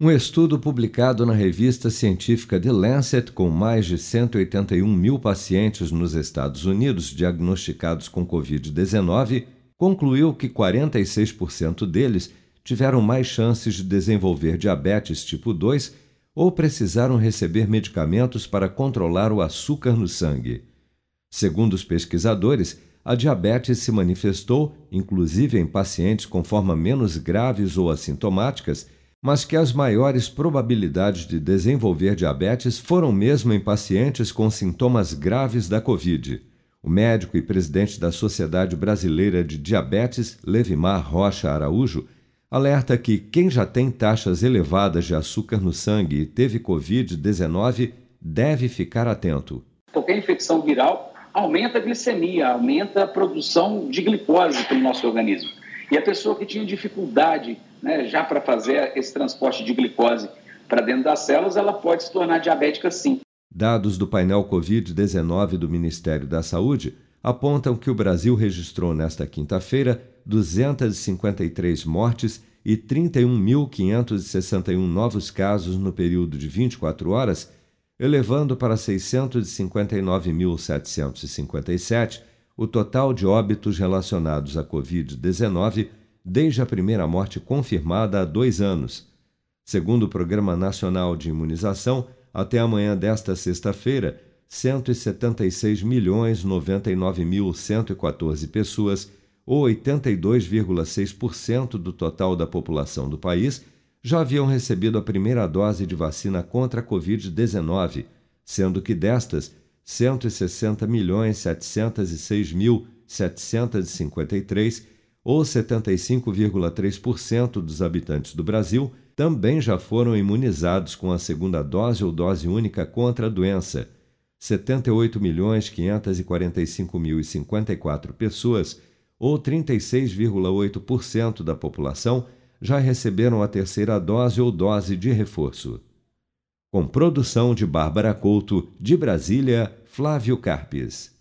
Um estudo publicado na revista científica The Lancet, com mais de 181 mil pacientes nos Estados Unidos diagnosticados com Covid-19, concluiu que 46% deles tiveram mais chances de desenvolver diabetes tipo 2 ou precisaram receber medicamentos para controlar o açúcar no sangue. Segundo os pesquisadores, a diabetes se manifestou, inclusive em pacientes com formas menos graves ou assintomáticas mas que as maiores probabilidades de desenvolver diabetes foram mesmo em pacientes com sintomas graves da Covid. O médico e presidente da Sociedade Brasileira de Diabetes, Levimar Rocha Araújo, alerta que quem já tem taxas elevadas de açúcar no sangue e teve Covid-19 deve ficar atento. Qualquer infecção viral aumenta a glicemia, aumenta a produção de glicose pelo nosso organismo. E a pessoa que tinha dificuldade né, já para fazer esse transporte de glicose para dentro das células, ela pode se tornar diabética sim. Dados do painel Covid-19 do Ministério da Saúde apontam que o Brasil registrou nesta quinta-feira 253 mortes e 31.561 novos casos no período de 24 horas, elevando para 659.757 o total de óbitos relacionados à Covid-19 desde a primeira morte confirmada há dois anos. Segundo o Programa Nacional de Imunização, até amanhã desta sexta-feira, 176.099.114 pessoas, ou 82,6% do total da população do país, já haviam recebido a primeira dose de vacina contra a Covid-19, sendo que destas, 160.706.753, ou 75,3% dos habitantes do Brasil, também já foram imunizados com a segunda dose ou dose única contra a doença. 78.545.054 pessoas, ou 36,8% da população, já receberam a terceira dose ou dose de reforço. Com produção de Bárbara Couto, de Brasília, Flávio Carpes.